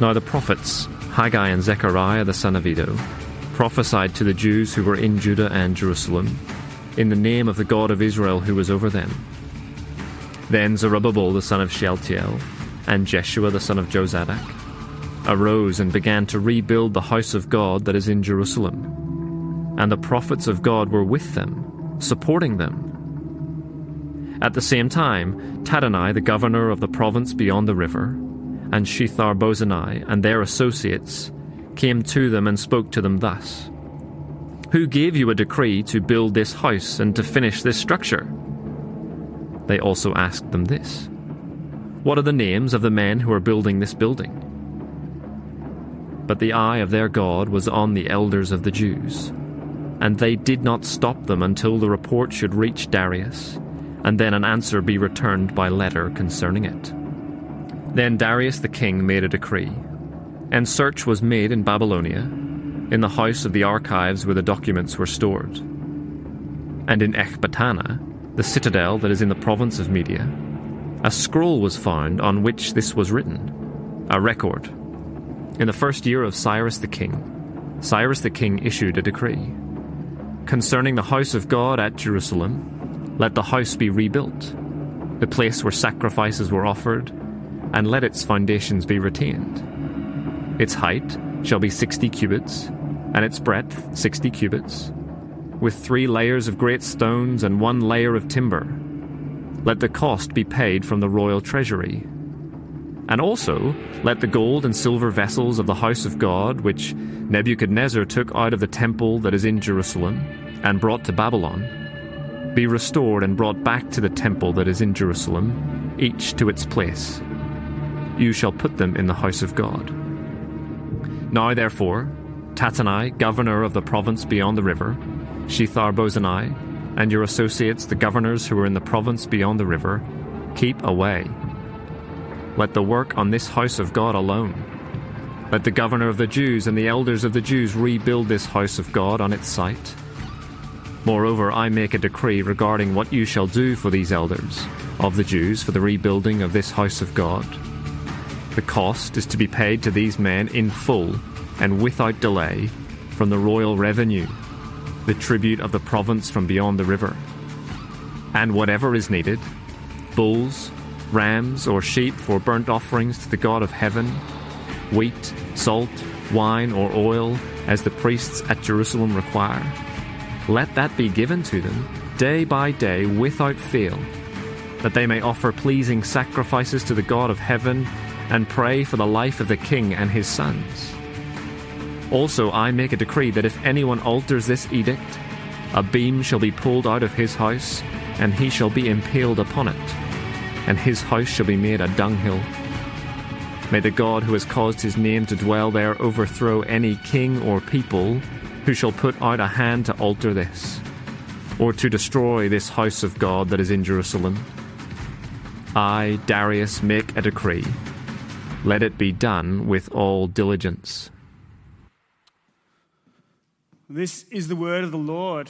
Now the prophets, Haggai and Zechariah the son of Iddo, prophesied to the Jews who were in Judah and Jerusalem, in the name of the God of Israel who was over them. Then Zerubbabel the son of Shealtiel, and Jeshua the son of Jozadak, arose and began to rebuild the house of God that is in Jerusalem. And the prophets of God were with them, supporting them. At the same time, Tattenai, the governor of the province beyond the river, and Shethar Bozani and their associates came to them and spoke to them thus Who gave you a decree to build this house and to finish this structure? They also asked them this What are the names of the men who are building this building? But the eye of their God was on the elders of the Jews, and they did not stop them until the report should reach Darius, and then an answer be returned by letter concerning it. Then Darius the king made a decree, and search was made in Babylonia, in the house of the archives where the documents were stored. And in Ecbatana, the citadel that is in the province of Media, a scroll was found on which this was written, a record. In the first year of Cyrus the king, Cyrus the king issued a decree concerning the house of God at Jerusalem, let the house be rebuilt, the place where sacrifices were offered and let its foundations be retained. Its height shall be sixty cubits, and its breadth sixty cubits, with three layers of great stones and one layer of timber. Let the cost be paid from the royal treasury. And also let the gold and silver vessels of the house of God, which Nebuchadnezzar took out of the temple that is in Jerusalem, and brought to Babylon, be restored and brought back to the temple that is in Jerusalem, each to its place you shall put them in the house of God. Now, therefore, Tattenai, governor of the province beyond the river, Shethar Bozani, and your associates, the governors who are in the province beyond the river, keep away. Let the work on this house of God alone. Let the governor of the Jews and the elders of the Jews rebuild this house of God on its site. Moreover, I make a decree regarding what you shall do for these elders of the Jews for the rebuilding of this house of God the cost is to be paid to these men in full and without delay from the royal revenue, the tribute of the province from beyond the river. And whatever is needed bulls, rams, or sheep for burnt offerings to the God of heaven, wheat, salt, wine, or oil, as the priests at Jerusalem require. Let that be given to them day by day without fail, that they may offer pleasing sacrifices to the God of heaven and pray for the life of the king and his sons. Also, I make a decree that if anyone alters this edict, a beam shall be pulled out of his house, and he shall be impaled upon it, and his house shall be made a dunghill. May the God who has caused his name to dwell there overthrow any king or people who shall put out a hand to alter this, or to destroy this house of God that is in Jerusalem. I, Darius, make a decree let it be done with all diligence. This is the word of the Lord.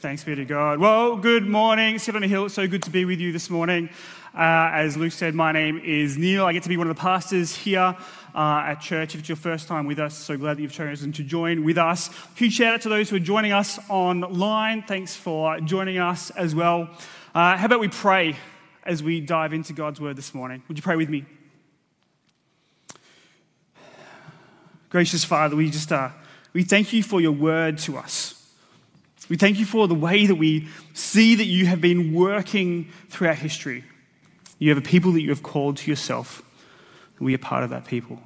Thanks be to God. Well, good morning. City on a Hill. It's so good to be with you this morning. Uh, as Luke said, my name is Neil. I get to be one of the pastors here uh, at church. If it's your first time with us, so glad that you've chosen to join with us. Huge shout out to those who are joining us online. Thanks for joining us as well. Uh, how about we pray as we dive into God's word this morning? Would you pray with me? Gracious Father, we just uh, we thank you for your word to us. We thank you for the way that we see that you have been working throughout history. You have a people that you have called to yourself, and we are part of that people.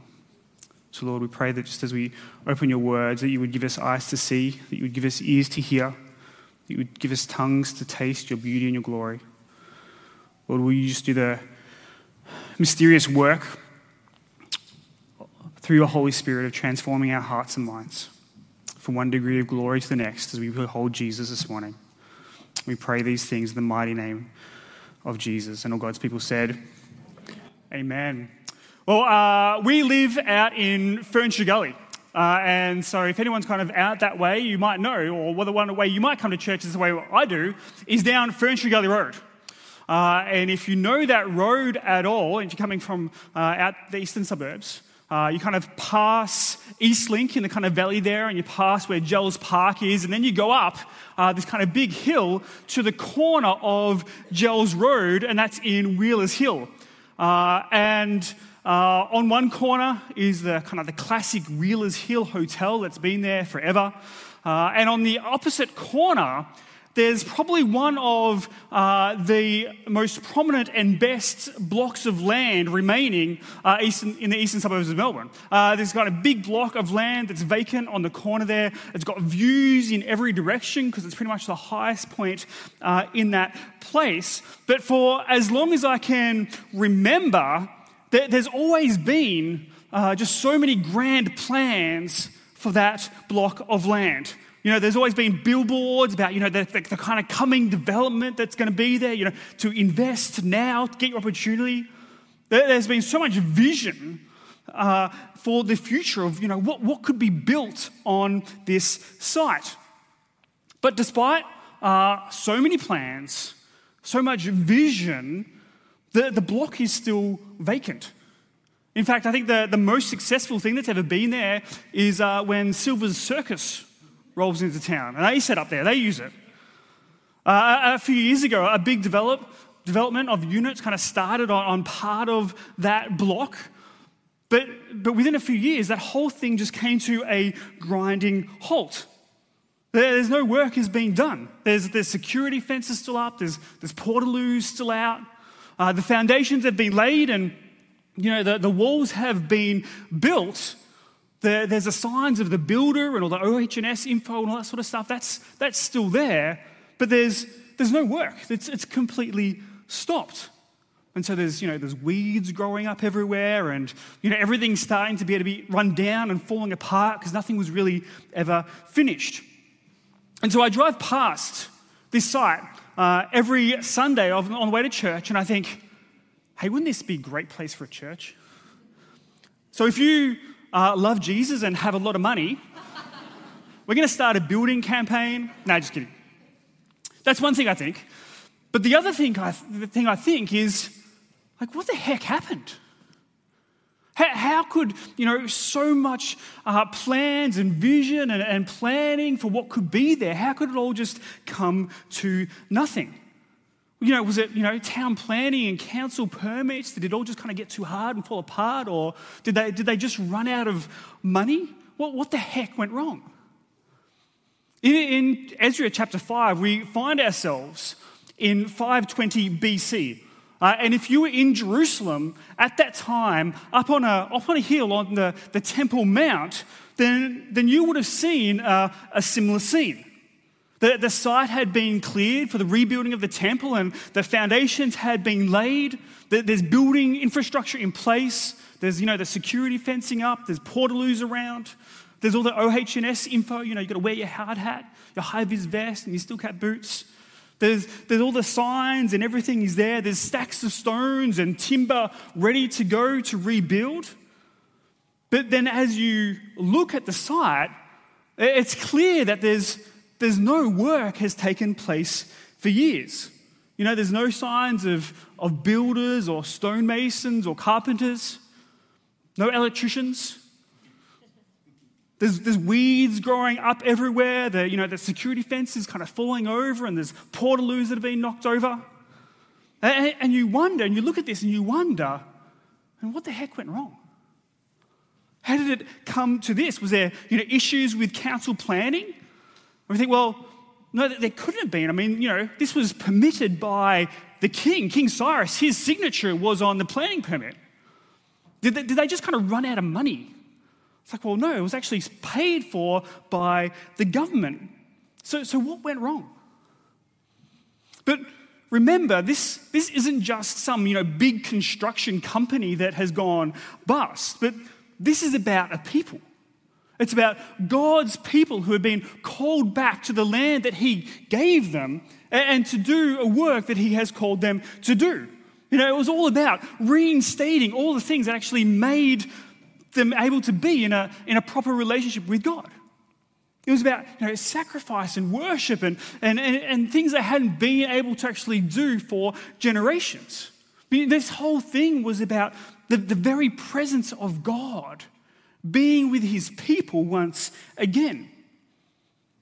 So, Lord, we pray that just as we open your words, that you would give us eyes to see, that you would give us ears to hear, that you would give us tongues to taste your beauty and your glory. Lord, will you just do the mysterious work through your Holy Spirit of transforming our hearts and minds from one degree of glory to the next as we behold Jesus this morning. We pray these things in the mighty name of Jesus. And all God's people said, Amen. Well, uh, we live out in Ferntree Gully. Uh, and so, if anyone's kind of out that way, you might know, or well, the one way you might come to church is the way I do, is down Ferntree Gully Road. Uh, and if you know that road at all, and you're coming from uh, out the eastern suburbs, uh, you kind of pass Eastlink in the kind of valley there, and you pass where Jells Park is, and then you go up uh, this kind of big hill to the corner of Jells Road, and that's in Wheelers Hill. Uh, and uh, on one corner is the kind of the classic Wheelers Hill Hotel that's been there forever. Uh, and on the opposite corner, there's probably one of uh, the most prominent and best blocks of land remaining uh, eastern, in the eastern suburbs of Melbourne. Uh, there's got a big block of land that's vacant on the corner there. It's got views in every direction because it's pretty much the highest point uh, in that place. But for as long as I can remember, there's always been uh, just so many grand plans for that block of land. You know, there's always been billboards about, you know, the, the, the kind of coming development that's going to be there, you know, to invest now, to get your opportunity. There's been so much vision uh, for the future of, you know, what, what could be built on this site. But despite uh, so many plans, so much vision, the, the block is still vacant. In fact, I think the, the most successful thing that's ever been there is uh, when Silver's Circus rolls into town. And they set up there, they use it. Uh, a few years ago, a big develop, development of units kind of started on, on part of that block. But, but within a few years, that whole thing just came to a grinding halt. There's no work is being done. There's, there's security fences still up, there's, there's portaloos still out. Uh, the foundations have been laid and you know, the, the walls have been built. The, there's the signs of the builder and all the OH&S info and all that sort of stuff. That's, that's still there, but there's, there's no work. It's, it's completely stopped. And so there's, you know, there's weeds growing up everywhere and, you know, everything's starting to be able to be run down and falling apart because nothing was really ever finished. And so I drive past this site uh, every Sunday on the way to church and I think, hey, wouldn't this be a great place for a church? So if you uh, love Jesus and have a lot of money, we're going to start a building campaign. No, just kidding. That's one thing I think. But the other thing I, the thing I think is, like, what the heck happened? How, how could, you know, so much uh, plans and vision and, and planning for what could be there, how could it all just come to nothing? You know, was it, you know, town planning and council permits? Did it all just kind of get too hard and fall apart? Or did they, did they just run out of money? What, what the heck went wrong? In, in Ezra chapter 5, we find ourselves in 520 BC. Uh, and if you were in Jerusalem at that time, up on a, up on a hill on the, the Temple Mount, then, then you would have seen uh, a similar scene. The, the site had been cleared for the rebuilding of the temple, and the foundations had been laid. There's building infrastructure in place. There's, you know, the security fencing up. There's portaloos around. There's all the OH&S info. You know, you've got to wear your hard hat, your high-vis vest, and your steel-cap boots. There's, there's all the signs and everything is there. There's stacks of stones and timber ready to go to rebuild. But then as you look at the site, it's clear that there's there's no work has taken place for years. You know, there's no signs of, of builders or stonemasons or carpenters, no electricians. There's, there's weeds growing up everywhere. The, you know, the security fence is kind of falling over, and there's portaloos that have been knocked over. And, and you wonder, and you look at this and you wonder, and what the heck went wrong? How did it come to this? Was there you know, issues with council planning? We think, well, no, there couldn't have been. I mean, you know, this was permitted by the king, King Cyrus. His signature was on the planning permit. Did they, did they just kind of run out of money? It's like, well, no, it was actually paid for by the government. So, so what went wrong? But remember, this, this isn't just some you know, big construction company that has gone bust, but this is about a people. It's about God's people who have been called back to the land that He gave them and to do a work that He has called them to do. You know, it was all about reinstating all the things that actually made them able to be in a, in a proper relationship with God. It was about you know, sacrifice and worship and, and, and, and things they hadn't been able to actually do for generations. I mean, this whole thing was about the, the very presence of God being with his people once again.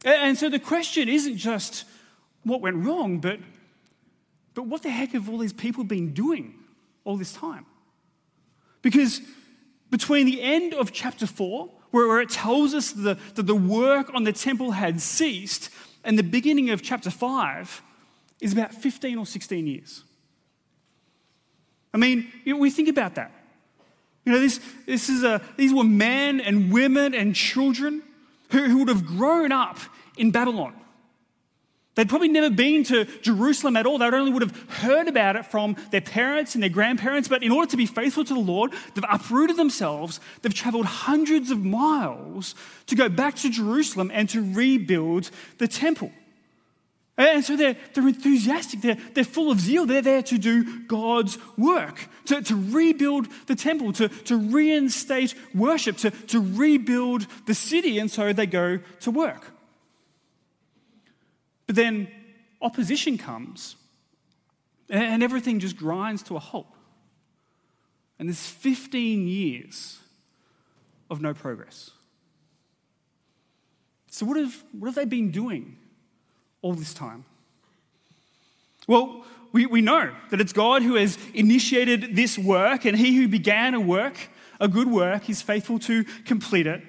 And so the question isn't just what went wrong, but, but what the heck have all these people been doing all this time? Because between the end of chapter 4, where, it tells us that the, work on the temple had ceased, and the beginning of chapter 5 is about 15 or 16 years. I mean, we think about that. You know, this, this is a, these were men and women and children who, who would have grown up in Babylon. They'd probably never been to Jerusalem at all. They only would have heard about it from their parents and their grandparents. But in order to be faithful to the Lord, they've uprooted themselves. They've traveled hundreds of miles to go back to Jerusalem and to rebuild the temple. Eh, and so they're, they're enthusiastic, they're, they're full of zeal. They're there to do God's work, to, to rebuild the temple, to, to reinstate worship, to, to rebuild the city. And so they go to work. But then opposition comes, and everything just grinds to a halt. And there's 15 years of no progress. So, what have, what have they been doing all this time? Well, we, we know that it's God who has initiated this work, and he who began a work, a good work, is faithful to complete it.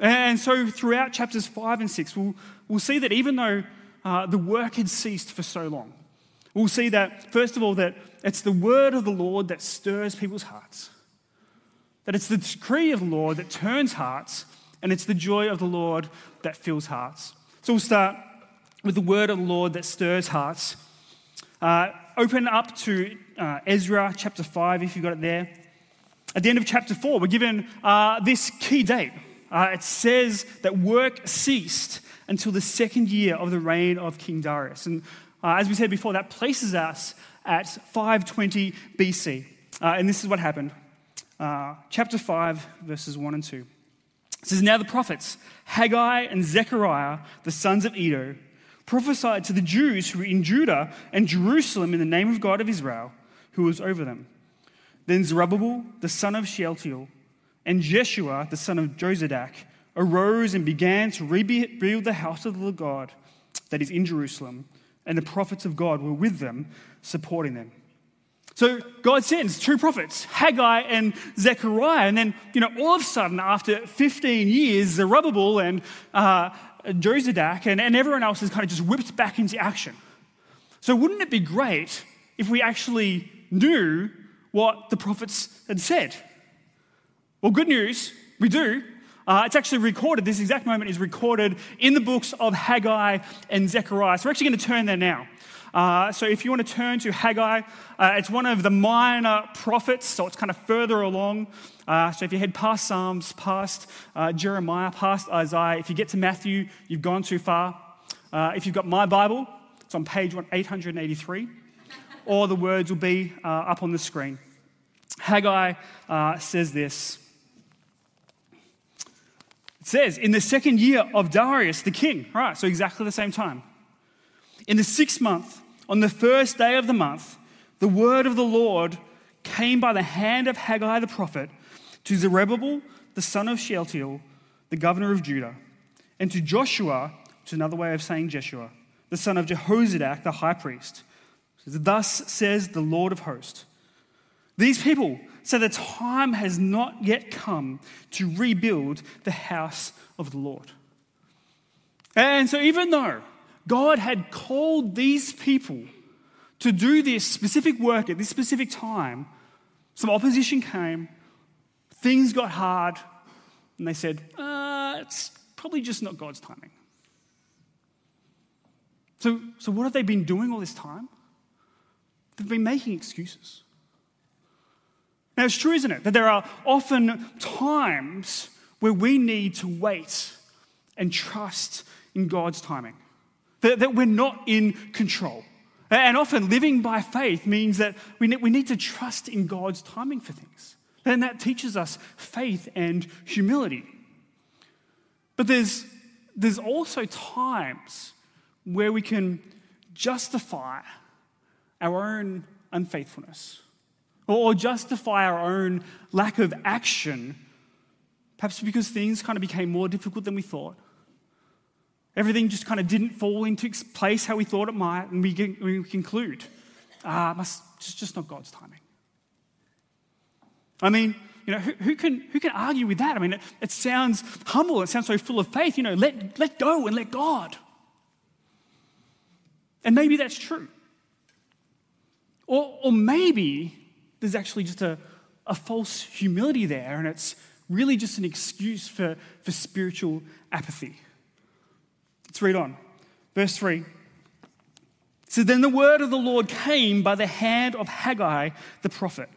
And so, throughout chapters 5 and 6, we'll, we'll see that even though uh, the work had ceased for so long, we'll see that, first of all, that it's the word of the Lord that stirs people's hearts, that it's the decree of the Lord that turns hearts, and it's the joy of the Lord that fills hearts. So, we'll start with the word of the Lord that stirs hearts. Uh, open up to uh, Ezra chapter 5 if you've got it there. At the end of chapter 4, we're given uh, this key date. Uh, it says that work ceased until the second year of the reign of King Darius. And uh, as we said before, that places us at 520 BC. Uh, and this is what happened. chapter 5, verses 1 and 2. It says, Now the prophets, Haggai and Zechariah, the sons of Iddo, prophesied to the Jews who were in Judah and Jerusalem in the name of God of Israel, who was over them. Then Zerubbabel, the son of Shealtiel, and Jeshua, the son of Jozadak, arose and began to rebuild the house of the God that is in Jerusalem, and the prophets of God were with them, supporting them. So God sends two prophets, Haggai and Zechariah, and then, you know, all of a sudden, after 15 years, Zerubbabel and uh, Jozadak and, and everyone else is kind of just whipped back into action. So, wouldn't it be great if we actually knew what the prophets had said? Well, good news, we do. Uh, it's actually recorded, this exact moment is recorded in the books of Haggai and Zechariah. So, we're actually going to turn there now. Uh, so, if you want to turn to Haggai, uh, it's one of the minor prophets, so it's kind of further along. Uh, so, if you head past Psalms, past uh, Jeremiah, past Isaiah, if you get to Matthew, you've gone too far. Uh, if you've got my Bible, it's on page 883, or the words will be uh, up on the screen. Haggai says this. It says, in the second year of Darius the king, right, so exactly the same time. In the sixth month, on the first day of the month, the word of the Lord came by the hand of Haggai the prophet to Zerubbabel, the son of Shealtiel, the governor of Judah, and to Joshua, which is another way of saying Jeshua, the son of Jehozadak, the high priest. Thus says the Lord of hosts. These people say the time has not yet come to rebuild the house of the Lord. And so, even though God had called these people to do this specific work at this specific time. Some opposition came, things got hard, and they said, uh, it's probably just not God's timing. So, so, what have they been doing all this time? they've been making excuses. Now, it's true, isn't it, that there are often times where we need to wait and trust in God's timing, that, that we're not in control. And often living by faith means that we we need to trust in God's timing for things. And that teaches us faith and humility. But there's, there's also times where we can justify our own unfaithfulness or justify our own lack of action, perhaps because things kind of became more difficult than we thought. Everything just kind of didn't fall into place how we thought it might, and we, we conclude, ah, must, it's just not God's timing. I mean, you know, who, who, can, who can argue with that? I mean, it, it sounds humble, it sounds so full of faith. You know, let, let go and let God. And maybe that's true. Or, or maybe there's actually just a, a false humility there, and it's really just an excuse for, for spiritual apathy. Let's read on. Verse 3. So then the word of the Lord came by the hand of Haggai the prophet.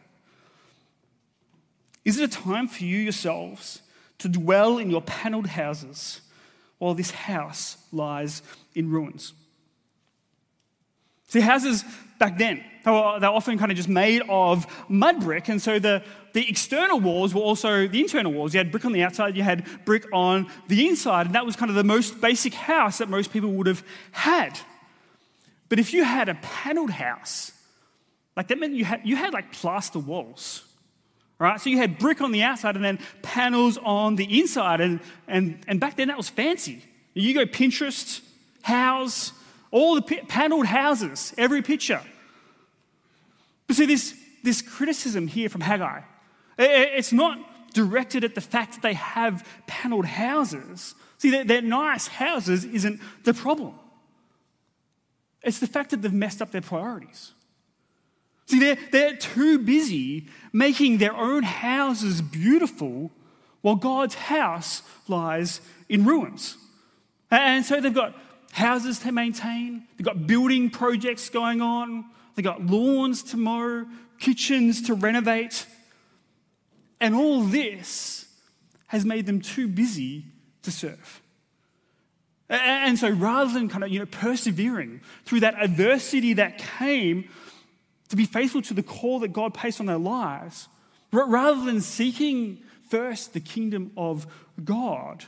Is it a time for you yourselves to dwell in your paneled houses while this house lies in ruins? See, houses back then, they were, they were often kind of just made of mud brick, and so the, the external walls were also the internal walls. You had brick on the outside, you had brick on the inside, and that was kind of the most basic house that most people would have had. But if you had a paneled house, like that meant you had, you had like plaster walls, right? So you had brick on the outside and then panels on the inside, and, and, and back then that was fancy. You go Pinterest, house, all the paneled houses, every picture. But see, this, this criticism here from Haggai, it's not directed at the fact that they have paneled houses. See, their, their nice houses isn't the problem. It's the fact that they've messed up their priorities. See, they're, they're too busy making their own houses beautiful while God's house lies in ruins. And so they've got houses to maintain, they've got building projects going on, they've got lawns to mow, kitchens to renovate. And all this has made them too busy to serve. And so rather than kind of, you know, persevering through that adversity that came to be faithful to the call that God placed on their lives, rather than seeking first the kingdom of God,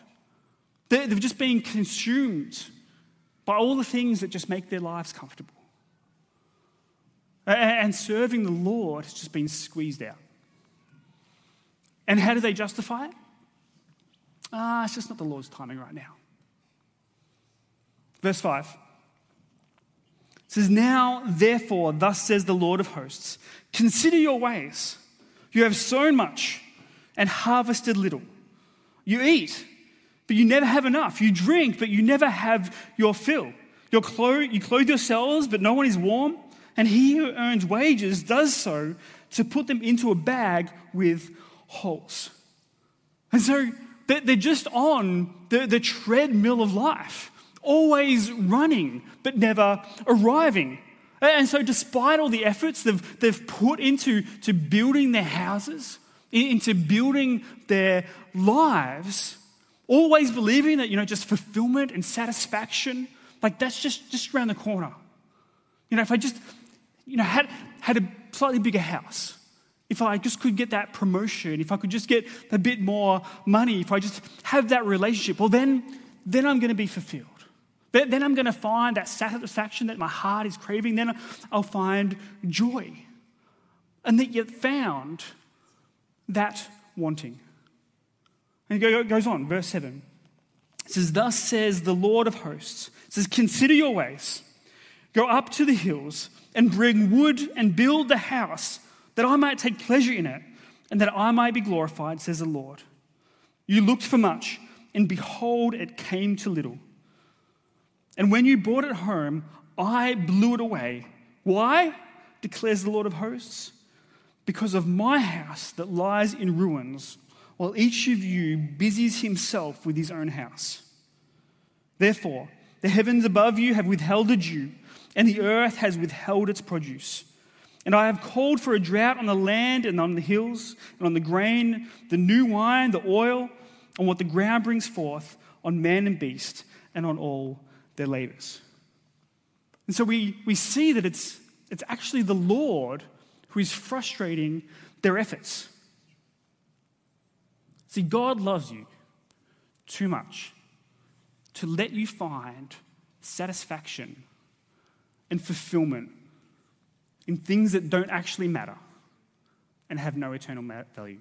they've just been consumed by all the things that just make their lives comfortable. And serving the Lord has just been squeezed out. And how do they justify it? Ah, it's just not the Lord's timing right now. Verse 5 says, Now, therefore, thus says the Lord of hosts, consider your ways. You have sown much and harvested little. You eat but you never have enough. You drink, but you never have your fill. you clothe, you clothe yourselves, but no one is warm. And he who earns wages does so to put them into a bag with holes. And so they're just on the treadmill of life, always running, but never arriving. And so, despite all the efforts they've, they've put into to building their houses, into building their lives, always believing that, you know, just fulfillment and satisfaction, like that's just, just around the corner. You know, if I just, you know, had, had a slightly bigger house, if I just could get that promotion, if I could just get a bit more money, if I just have that relationship, well, then, then I'm going to be fulfilled. Then, I'm going to find that satisfaction that my heart is craving. Then I'll find joy. And that yet found that wanting. And it goes on, verse 7. It says, Thus says the Lord of hosts, it says, Consider your ways, go up to the hills, and bring wood and build the house, that I might take pleasure in it, and that I might be glorified, says the Lord. You looked for much, and behold, it came to little. And when you brought it home, I blew it away. Why? declares the Lord of hosts. Because of my house that lies in ruins while each of you busies himself with his own house. Therefore, the heavens above you have withheld a dew, and the earth has withheld its produce. And I have called for a drought on the land and on the hills, and on the grain, the new wine, the oil, on what the ground brings forth, on man and beast, and on all their labors. And so we, we see that it's, it's actually the Lord who is frustrating their efforts. See, God loves you too much to let you find satisfaction and fulfillment in things that don't actually matter and have no eternal value.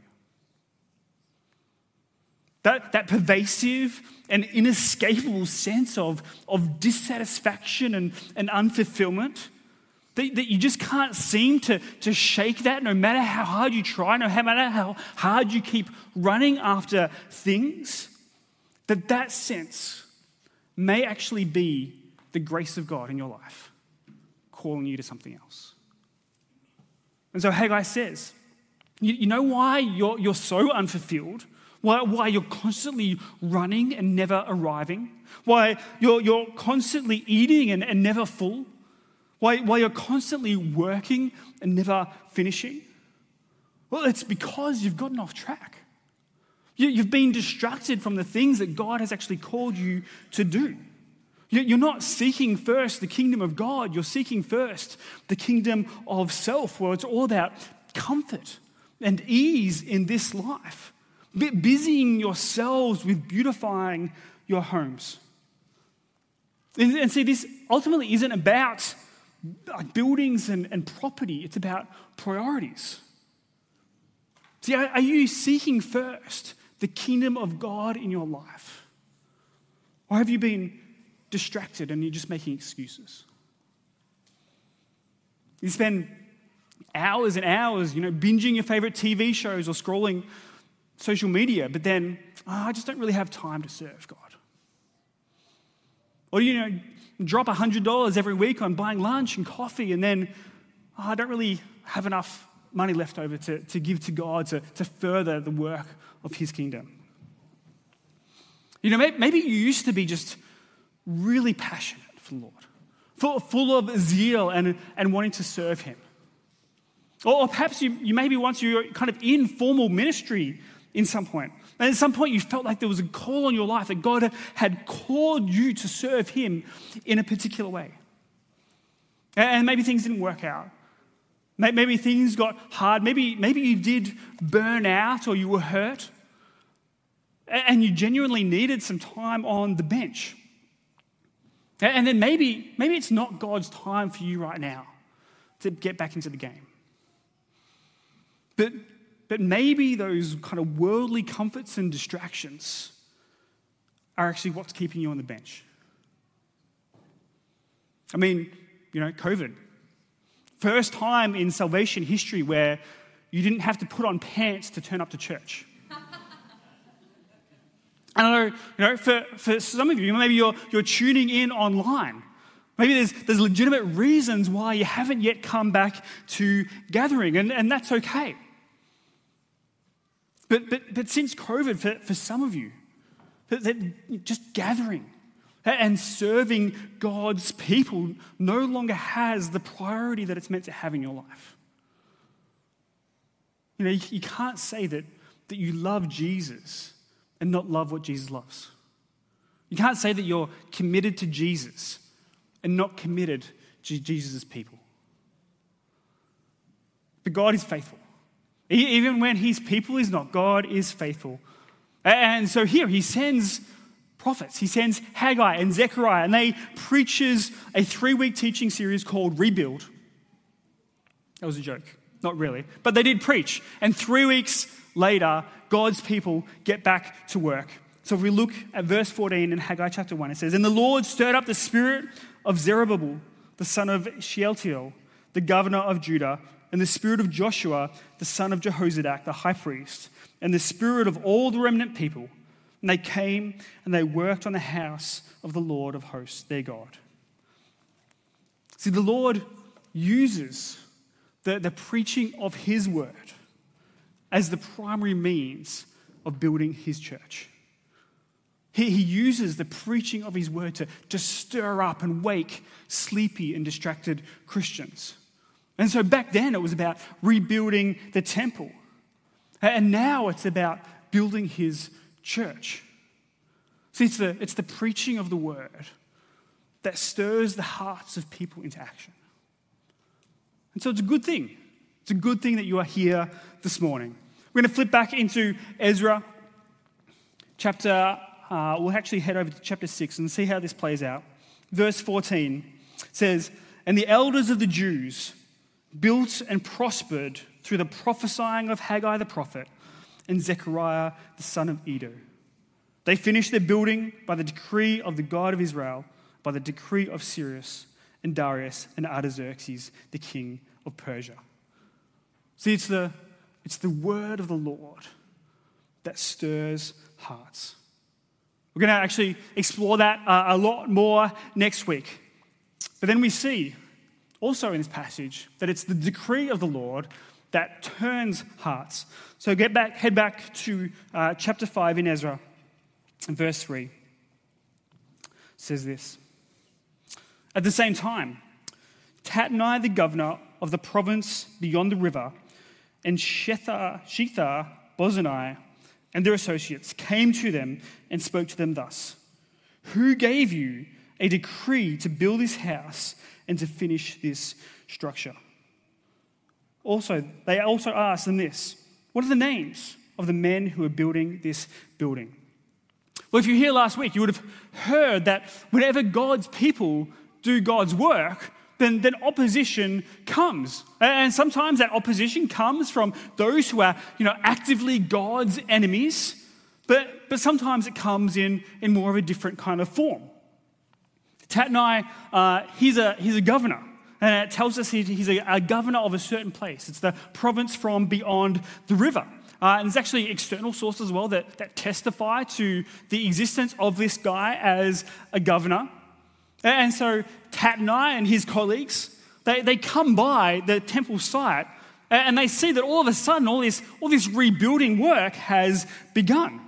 That, that pervasive and inescapable sense of, of dissatisfaction and, and unfulfillment, that, that you just can't seem to, to shake that no matter how hard you try, no matter how hard you keep running after things, that that sense may actually be the grace of God in your life, calling you to something else. And so Haggai says, you, you know why you're, you're so unfulfilled? Why, why you're constantly running and never arriving? Why you're, you're constantly eating and, and never full? Why, why you're constantly working and never finishing? Well, it's because you've gotten off track. You, you've been distracted from the things that God has actually called you to do. You're not seeking first the kingdom of God, you're seeking first the kingdom of self, where it's all about comfort and ease in this life busying yourselves with beautifying your homes. And, see, this ultimately isn't about buildings and, and property, it's about priorities. See, are, are you seeking first the kingdom of God in your life? Or have you been distracted and you're just making excuses? You spend hours and hours, you know, binging your favorite TV shows or scrolling social media, but then oh, I just don't really have time to serve God. Or, you know, drop $100 every week on buying lunch and coffee, and then oh, I don't really have enough money left over to, to give to God to, to further the work of His kingdom. You know, maybe you used to be just really passionate for the Lord, full, full of zeal and, and wanting to serve Him. Or, perhaps you, you maybe once you were kind of in formal ministry in some point. And at some point, you felt like there was a call on your life that God had called you to serve Him in a particular way. And maybe things didn't work out. Maybe things got hard. Maybe, maybe you did burn out or you were hurt. And you genuinely needed some time on the bench. And then maybe, maybe it's not God's time for you right now to get back into the game. But but maybe those kind of worldly comforts and distractions are actually what's keeping you on the bench. I mean, you know, COVID. First time in salvation history where you didn't have to put on pants to turn up to church. I know, you know, for, for some of you, maybe you're, you're tuning in online. Maybe there's, there's legitimate reasons why you haven't yet come back to gathering, and, and that's okay. But, but, but since COVID, for, for some of you, that, just gathering and serving God's people no longer has the priority that it's meant to have in your life. You know, you, you can't say that, that you love Jesus and not love what Jesus loves. You can't say that you're committed to Jesus and not committed to Jesus' people. But God is faithful. Even when his people is not, God is faithful. And so here he sends prophets. He sends Haggai and Zechariah, and they preaches a three-week teaching series called Rebuild. That was a joke. Not really. But they did preach. And three weeks later, God's people get back to work. So if we look at verse 14 in Haggai chapter 1, it says, And the Lord stirred up the spirit of Zerubbabel, the son of Shealtiel, the governor of Judah, and the spirit of Joshua, the son of Jehozadak, the high priest, and the spirit of all the remnant people. And they came and they worked on the house of the Lord of hosts, their God. See, the Lord uses the, the preaching of his word as the primary means of building his church. He, he uses the preaching of his word to, to stir up and wake sleepy and distracted Christians. And so back then it was about rebuilding the temple. And now it's about building his church. See, it's the, it's the preaching of the word that stirs the hearts of people into action. And so it's a good thing. It's a good thing that you are here this morning. We're going to flip back into Ezra chapter, uh, we'll actually head over to chapter 6 and see how this plays out. Verse 14 says, And the elders of the Jews built and prospered through the prophesying of Haggai the prophet and Zechariah the son of Iddo. They finished their building by the decree of the God of Israel, by the decree of Cyrus and Darius and Artaxerxes, the king of Persia. See, it's the, it's the word of the Lord that stirs hearts. We're going to actually explore that uh, a lot more next week. But then we see also in this passage that it's the decree of the Lord that turns hearts. So get back, head back to uh, chapter 5 in Ezra, verse 3 it says this. At the same time, Tatnai, the governor of the province beyond the river, and Shethar, Shethar, Bozenai, and their associates came to them and spoke to them thus Who gave you a decree to build this house and to finish this structure? Also, they also asked them this What are the names of the men who are building this building? Well, if you here last week, you would have heard that whenever God's people do God's work, then, then opposition comes. And sometimes that opposition comes from those who are you know, actively God's enemies, but, but sometimes it comes in, in more of a different kind of form. Tatnai, uh, he's, a, he's a governor. And it tells us he's a, a, governor of a certain place. It's the province from beyond the river. Uh, and there's actually external sources as well that, that testify to the existence of this guy as a governor. And so Tatnai and his colleagues, they, they come by the temple site and they see that all of a sudden all this, all this rebuilding work has begun.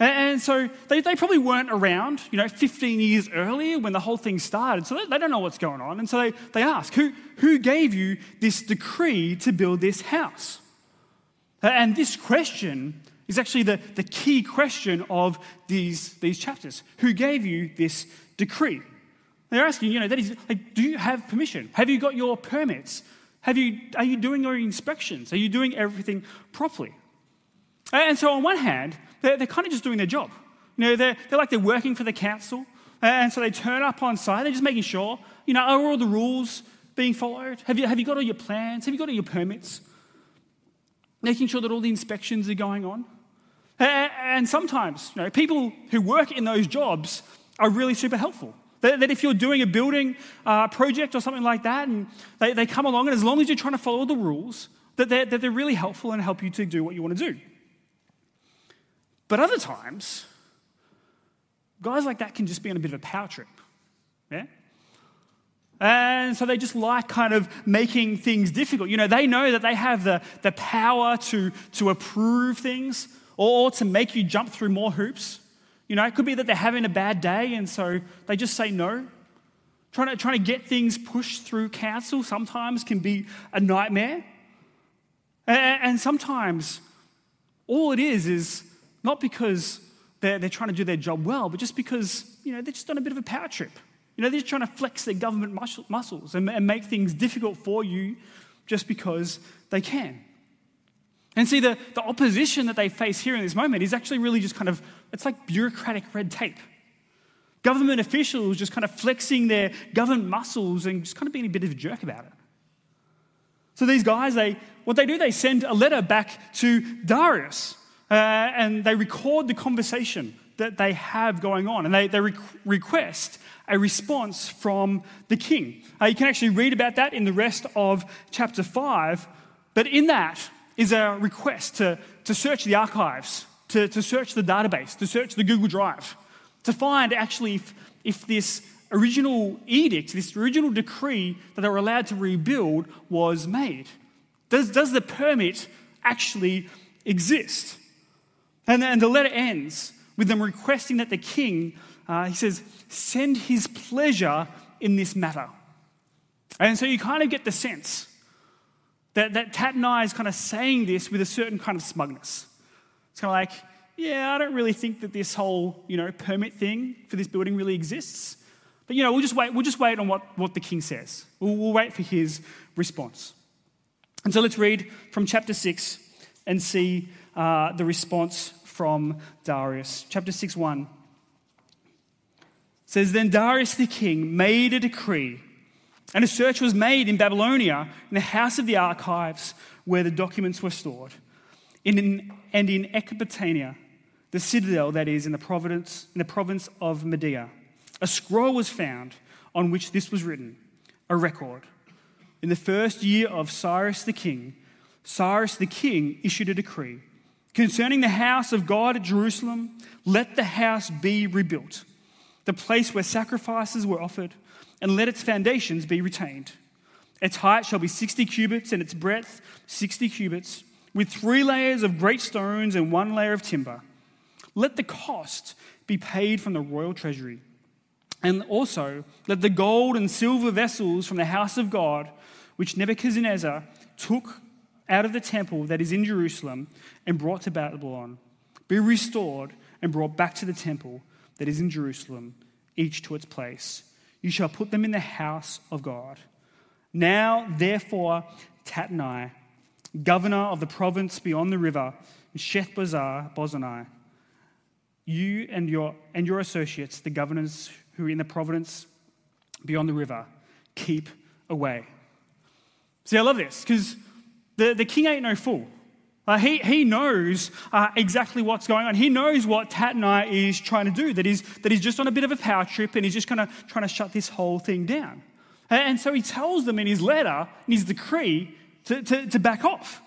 And so they, they probably weren't around, you know, 15 years earlier when the whole thing started. So they, they don't know what's going on. And so they, they ask, who, who gave you this decree to build this house? And this question is actually the, the key question of these, these chapters. Who gave you this decree? They're asking, you know, that is, like, do you have permission? Have you got your permits? Have you, are you doing your inspections? Are you doing everything properly? And so, on one hand, they're, they're kind of just doing their job. You know, they're, they're like they're working for the council. And so they turn up on site, they're just making sure, you know, are all the rules being followed? Have you, have you got all your plans? Have you got all your permits? Making sure that all the inspections are going on. And sometimes, you know, people who work in those jobs are really super helpful. That, that if you're doing a building uh, project or something like that, and they, they come along, and as long as you're trying to follow the rules, that they're, that they're really helpful and help you to do what you want to do. But other times, guys like that can just be on a bit of a power trip. Yeah? And so they just like kind of making things difficult. You know, they know that they have the, the power to, to approve things or to make you jump through more hoops. You know, it could be that they're having a bad day and so they just say no. Trying to, trying to get things pushed through council sometimes can be a nightmare. And, and sometimes all it is is not because they're, they're trying to do their job well, but just because, you know, they're just on a bit of a power trip. You know, they're just trying to flex their government muscles and, and make things difficult for you just because they can. And see, the, the opposition that they face here in this moment is actually really just kind of, it's like bureaucratic red tape. Government officials just kind of flexing their government muscles and just kind of being a bit of a jerk about it. So these guys, they, what they do, they send a letter back to Darius uh, and they record the conversation that they have going on and they, they re- request a response from the king. Uh, you can actually read about that in the rest of chapter 5, but in that, is a request to, to search the archives, to, to search the database, to search the Google Drive, to find actually if, if this original edict, this original decree that they were allowed to rebuild was made. Does, does the permit actually exist? And, and the letter ends with them requesting that the king, uh, he says, send his pleasure in this matter. And so you kind of get the sense That, that Tatnai is kind of saying this with a certain kind of smugness. It's kind of like, yeah, I don't really think that this whole, you know, permit thing for this building really exists. But, you know, we'll just wait, we'll just wait on what, what the king says. We'll, we'll wait for his response. And so let's read from chapter 6 and see uh, the response from Darius. Chapter 6 1 says, Then Darius the king made a decree, and a search was made in Babylonia, in the house of the archives where the documents were stored, in, and in Ecbatana, the citadel that is in the province, in the province of Media. A scroll was found on which this was written, a record. In the first year of Cyrus the king, Cyrus the king issued a decree concerning the house of God at Jerusalem, let the house be rebuilt, the place where sacrifices were offered, and let its foundations be retained. Its height shall be 60 cubits, and its breadth 60 cubits, with three layers of great stones and one layer of timber. Let the cost be paid from the royal treasury. And also, let the gold and silver vessels from the house of God, which Nebuchadnezzar took out of the temple that is in Jerusalem and brought to Babylon, be restored and brought back to the temple that is in Jerusalem, each to its place. You shall put them in the house of God. Now, therefore, Tatnai, governor of the province beyond the river, Shethar-bozenai, you and your, and your associates, the governors who are in the province beyond the river, keep away. See, I love this because the, the king ain't no fool. Uh, he, he knows uh, exactly what's going on. He knows what Tatnai is trying to do, that he's, that he's just on a bit of a power trip and he's just kind of trying to shut this whole thing down. And, and so he tells them in his letter, in his decree, to, to, to back off.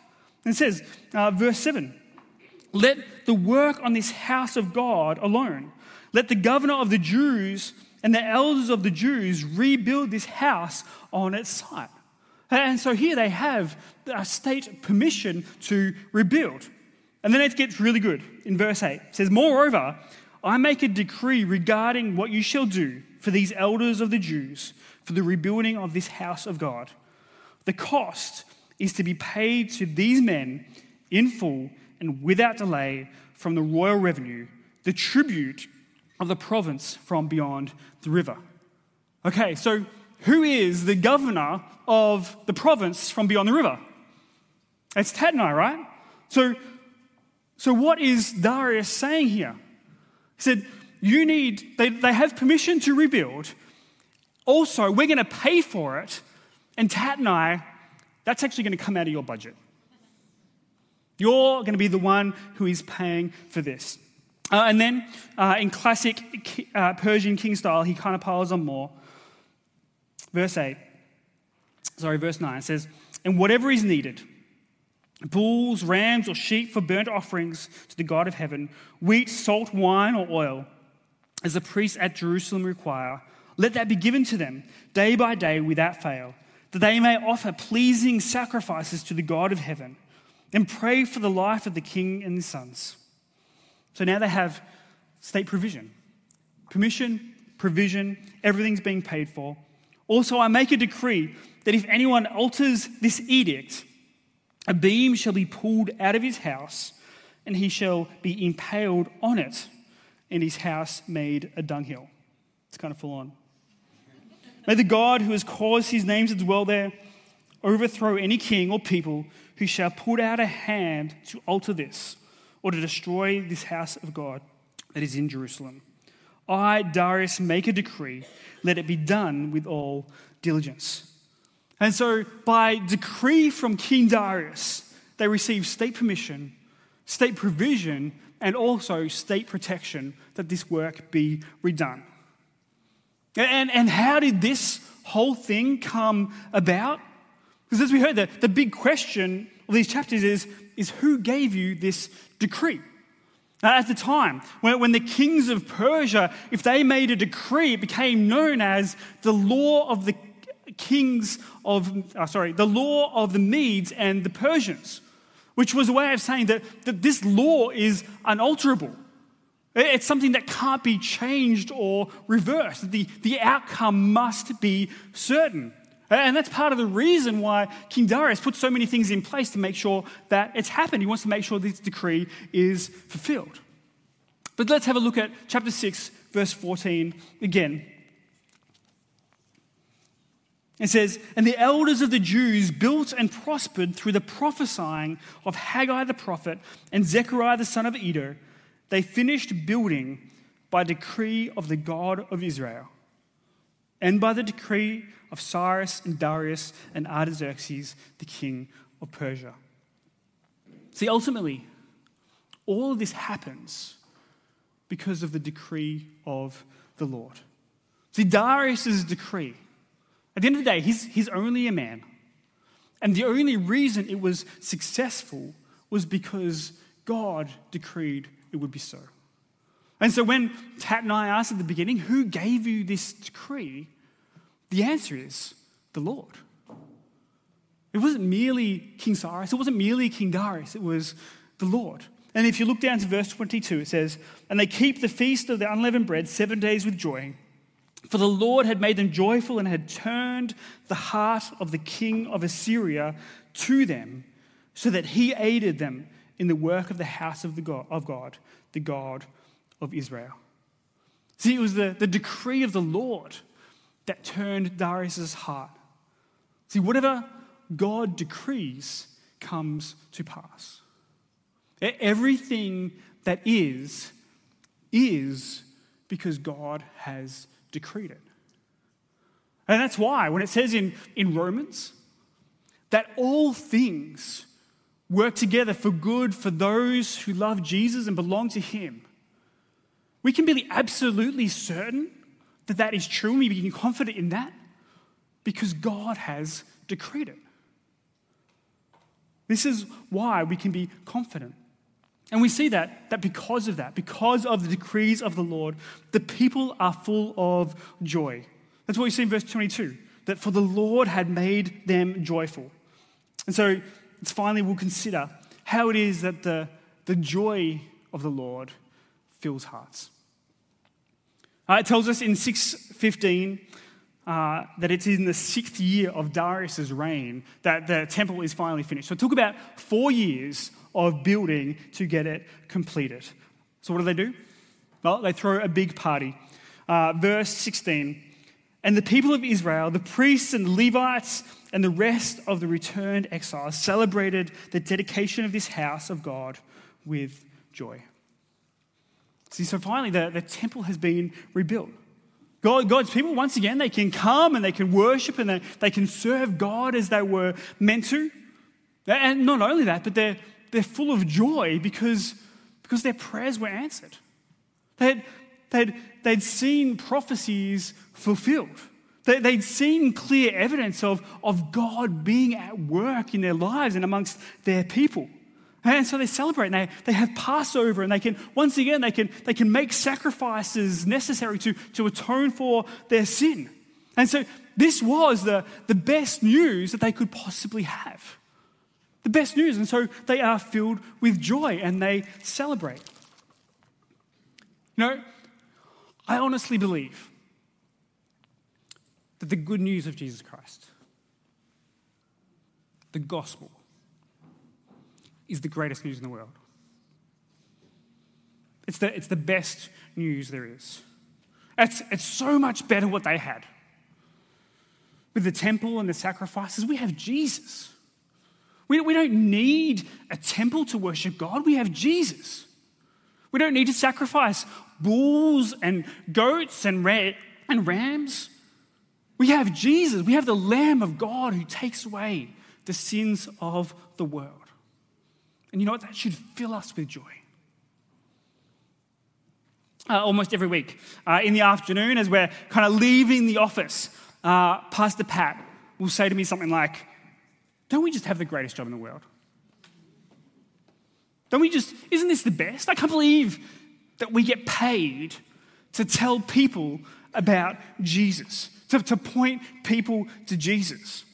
And it says, uh, verse 7 Let the work on this house of God alone, let the governor of the Jews and the elders of the Jews rebuild this house on its site. And so here they have a state permission to rebuild. And then it gets really good in verse 8. It says, Moreover, I make a decree regarding what you shall do for these elders of the Jews for the rebuilding of this house of God. The cost is to be paid to these men in full and without delay from the royal revenue, the tribute of the province from beyond the river. Okay, so who is the governor of the province from beyond the river? It's Tatnai, right? So, so what is Darius saying here? He said, You need, they, they have permission to rebuild. Also, we're going to pay for it. And Tatnai, that's actually going to come out of your budget. You're going to be the one who is paying for this. Uh, and then, uh, in classic uh, Persian king style, he kind of piles on more. Verse 8, sorry, verse 9 says, And whatever is needed, bulls, rams, or sheep for burnt offerings to the God of heaven, wheat, salt, wine, or oil, as the priests at Jerusalem require, let that be given to them day by day without fail, that they may offer pleasing sacrifices to the God of heaven and pray for the life of the king and his sons. So now they have state provision, permission, provision, everything's being paid for. Also, I make a decree that if anyone alters this edict, a beam shall be pulled out of his house, and he shall be impaled on it, and his house made a dunghill. It's kind of full on. May the God who has caused his name to dwell there overthrow any king or people who shall put out a hand to alter this or to destroy this house of God that is in Jerusalem. I, Darius, make a decree let it be done with all diligence. And so, by decree from King Darius, they receive state permission, state provision, and also state protection that this work be redone. And, and how did this whole thing come about? Because as we heard, the, the big question of these chapters is, is who gave you this decree? Now, at the time, when, the kings of Persia, if they made a decree, it became known as the law of the kings of, uh, sorry, the law of the Medes and the Persians, which was a way of saying that, that this law is unalterable. It's something that can't be changed or reversed. The, the outcome must be certain. Uh, and that's part of the reason why King Darius put so many things in place to make sure that it's happened. He wants to make sure this decree is fulfilled. But let's have a look at chapter 6, verse 14 again. It says, And the elders of the Jews built and prospered through the prophesying of Haggai the prophet and Zechariah the son of Iddo. They finished building by decree of the God of Israel and by the decree of Cyrus and Darius and Artaxerxes, the king of Persia. See, ultimately, all of this happens because of the decree of the Lord. See, Darius' decree, at the end of the day, he's, he's only a man. And the only reason it was successful was because God decreed it would be so. And so when Tatnai asked at the beginning, who gave you this decree? The answer is the Lord. It wasn't merely King Cyrus, it wasn't merely King Darius, it was the Lord. And if you look down to verse 22, it says, And they keep the feast of the unleavened bread seven days with joy. For the Lord had made them joyful and had turned the heart of the king of Assyria to them, so that he aided them in the work of the house of, the God, of God, the God of Israel. See, it was the, the decree of the Lord that turned Darius's heart. See, whatever God decrees comes to pass. Everything that is, is because God has decreed it. And that's why, when it says in, in Romans that all things work together for good for those who love Jesus and belong to Him, we can be absolutely certain that that is true and we can be confident in that because God has decreed it. This is why we can be confident. And we see that, that because of that, because of the decrees of the Lord, the people are full of joy. That's what we see in verse 22 that for the Lord had made them joyful. And so it's finally we'll consider how it is that the, the joy of the Lord fills hearts. Uh, it tells us in 615 uh, that it's in the sixth year of Darius' reign that the temple is finally finished. So it took about four years of building to get it completed. So what do they do? Well, they throw a big party. Uh, verse 16 And the people of Israel, the priests and the Levites, and the rest of the returned exiles celebrated the dedication of this house of God with joy. See, so finally, the, the temple has been rebuilt. God, God's people, once again, they can come and they can worship and they, they can serve God as they were meant to. And not only that, but they're, they're full of joy because, because their prayers were answered. They'd, they'd, they'd seen prophecies fulfilled. They, they'd seen clear evidence of, of God being at work in their lives and amongst their people. And so they celebrate and they, they have Passover and they can, once again, they can, they can make sacrifices necessary to, to atone for their sin. And so this was the, the best news that they could possibly have. The best news. And so they are filled with joy and they celebrate. You know, I honestly believe that the good news of Jesus Christ, the gospel, is the greatest news in the world. It's the, it's the best news there is. It's, it's so much better what they had. With the temple and the sacrifices, we have Jesus. We, we don't need a temple to worship God, we have Jesus. We don't need to sacrifice bulls and goats and, ra- and rams. We have Jesus. We have the Lamb of God who takes away the sins of the world. And you know what? That should fill us with joy. Uh, almost every week uh, in the afternoon, as we're kind of leaving the office, uh, Pastor Pat will say to me something like, Don't we just have the greatest job in the world? Don't we just, isn't this the best? I can't believe that we get paid to tell people about Jesus, to, to point people to Jesus.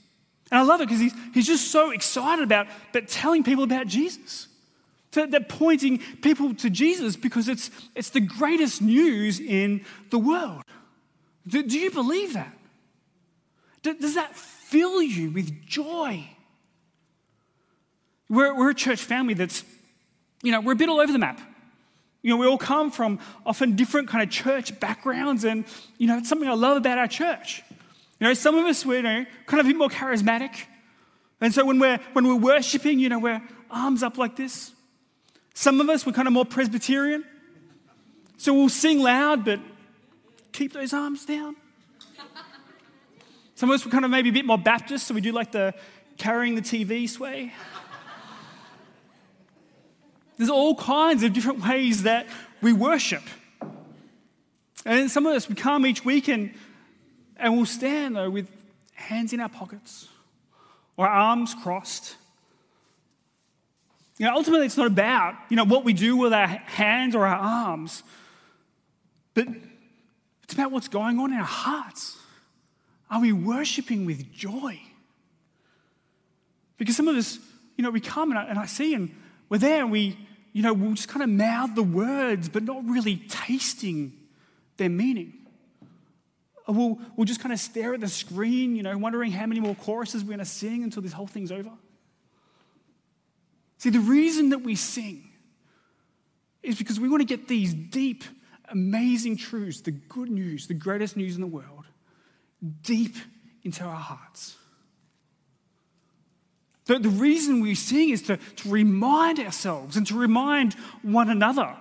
And I love it because he's, he's just so excited about, about telling people about Jesus. That pointing people to Jesus because it's, it's the greatest news in the world. Do, do you believe that? Do, does that fill you with joy. We're, we're a church family that's, you know, we're a bit all over the map. You know, we all come from often different kind of church backgrounds, and, you know, it's something I love about our church. You know, some of us, we're you know, kind of a bit more charismatic. And so when we're, when we're worshiping, you know, we're arms up like this. Some of us, we're kind of more Presbyterian. So we'll sing loud, but keep those arms down. Some of us, we're kind of maybe a bit more Baptist, so we do like the carrying the TV sway. There's all kinds of different ways that we worship. And some of us, we come each week and, and we'll stand though with hands in our pockets or arms crossed. You know, ultimately, it's not about you know what we do with our hands or our arms, but it's about what's going on in our hearts. Are we worshiping with joy? Because some of us, you know, we come and I, and I see and we're there and we, you know, we'll just kind of mouth the words, but not really tasting their meaning. We'll, we'll just kind of stare at the screen, you know, wondering how many more choruses we're going to sing until this whole thing's over. See, the reason that we sing is because we want to get these deep, amazing truths, the good news, the greatest news in the world, deep into our hearts. The, the reason we sing is to, to remind ourselves and to remind one another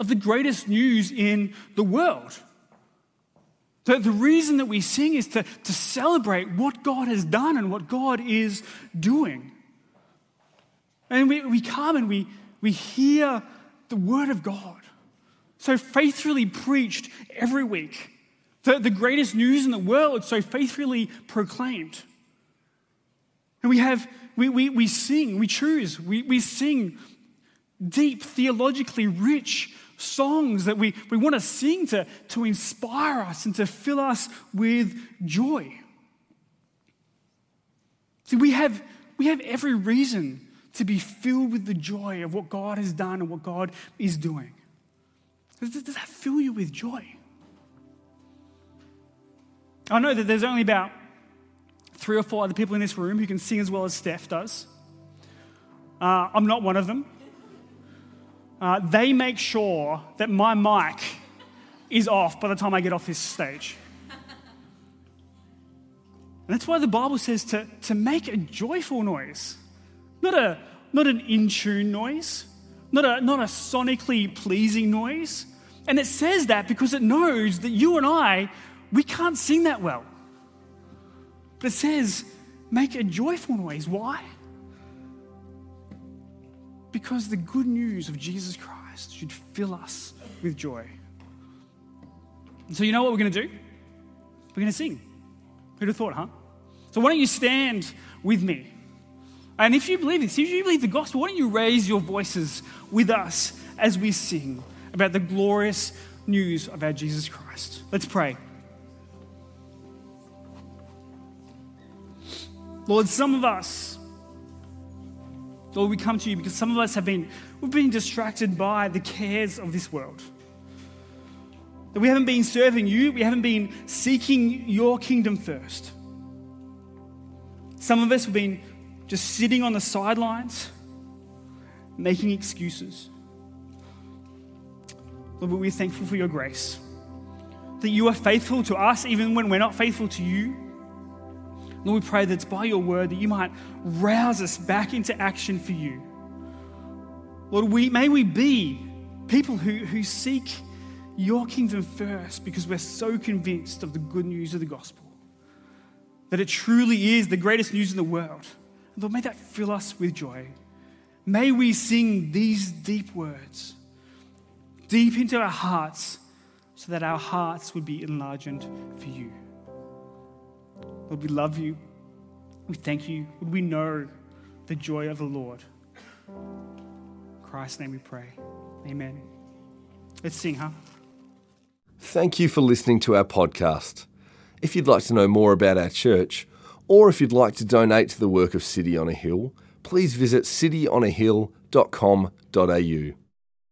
of the greatest news in the world. The, the reason that we sing is to, to celebrate what God has done and what God is doing. And we, we come and we, we hear the word of God so faithfully preached every week. The, the greatest news in the world so faithfully proclaimed. And we have, we, we, we sing, we choose, we, we sing deep, theologically rich songs that we, we want to sing to, to inspire us and to fill us with joy. See, we have, we have every reason to be filled with the joy of what God has done and what God is doing. Does, does that fill you with joy? I know that there's only about three or four other people in this room who can sing as well as Steph does. Uh, I'm not one of them. Uh, they make sure that my mic is off by the time I get off this stage. And that's why the Bible says to, to make a joyful noise, not, a, not an in tune noise, not a, not a sonically pleasing noise. And it says that because it knows that you and I, we can't sing that well. But it says, make a joyful noise. Why? Because the good news of Jesus Christ should fill us with joy. And so, you know what we're going to do? We're going to sing. Who'd have thought, huh? So, why don't you stand with me? And if you believe this, if you believe the gospel, why don't you raise your voices with us as we sing about the glorious news of our Jesus Christ? Let's pray. Lord, some of us, Lord, we come to you because some of us have been, we've been distracted by the cares of this world. That we haven't been serving you, we haven't been seeking your kingdom first. Some of us have been just sitting on the sidelines, making excuses. Lord, we're thankful for your grace. That you are faithful to us even when we're not faithful to you. Lord, we pray that it's by your word that you might rouse us back into action for you. Lord, we, may we be people who, who seek your kingdom first because we're so convinced of the good news of the gospel. That it truly is the greatest news in the world. Lord, may that fill us with joy. May we sing these deep words deep into our hearts so that our hearts would be enlarged for you. Lord, we love you. We thank you. Would we know the joy of the Lord? In Christ's name we pray. Amen. Let's sing, huh? Thank you for listening to our podcast. If you'd like to know more about our church, or if you'd like to donate to the work of City on a Hill, please visit cityonahill.com.au.